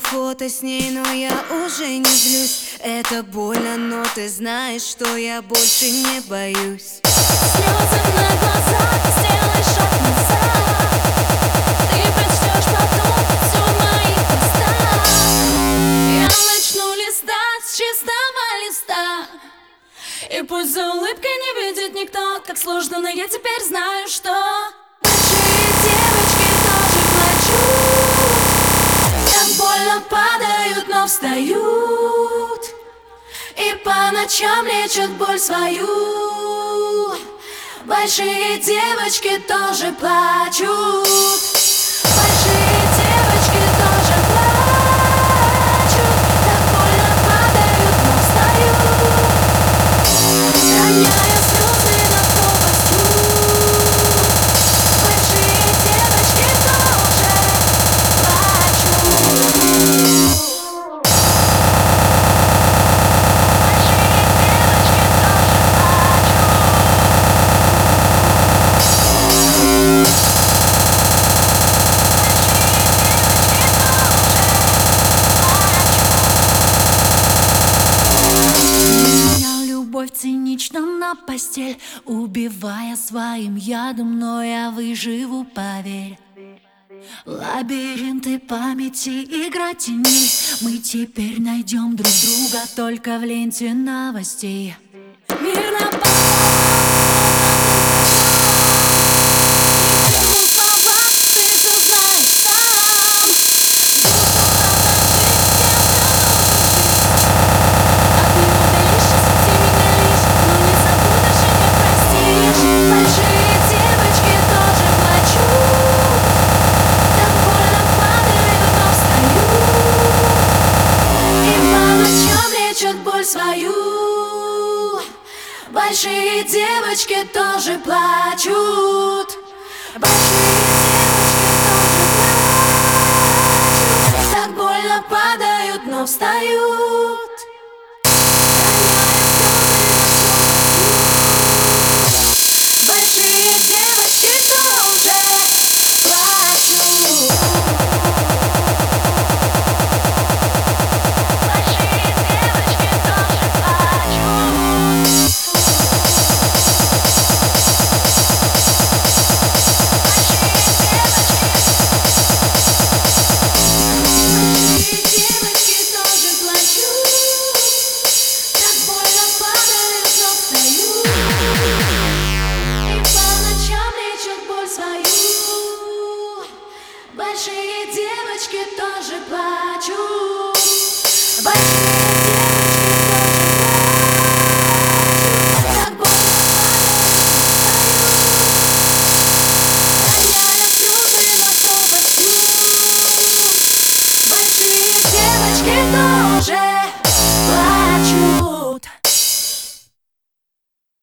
фото с ней, но я уже не злюсь. Это больно, но ты знаешь, что я больше не боюсь. Слезы на глазах, сделай шаг назад. Ты прочтешь потом все в моих устах. Я начну листать с чистого листа. И пусть за улыбкой не видит никто Как сложно, но я теперь знаю, что ночам лечат боль свою. Большие девочки тоже плачут любовь цинична на постель Убивая своим ядом, но я выживу, поверь. Лабиринты памяти, игра теней Мы теперь найдем друг друга только в ленте новостей Большие девочки тоже плачут. Большие девочки тоже плачут. Так больно падают, но встают девочки тоже плачут Большие девочки тоже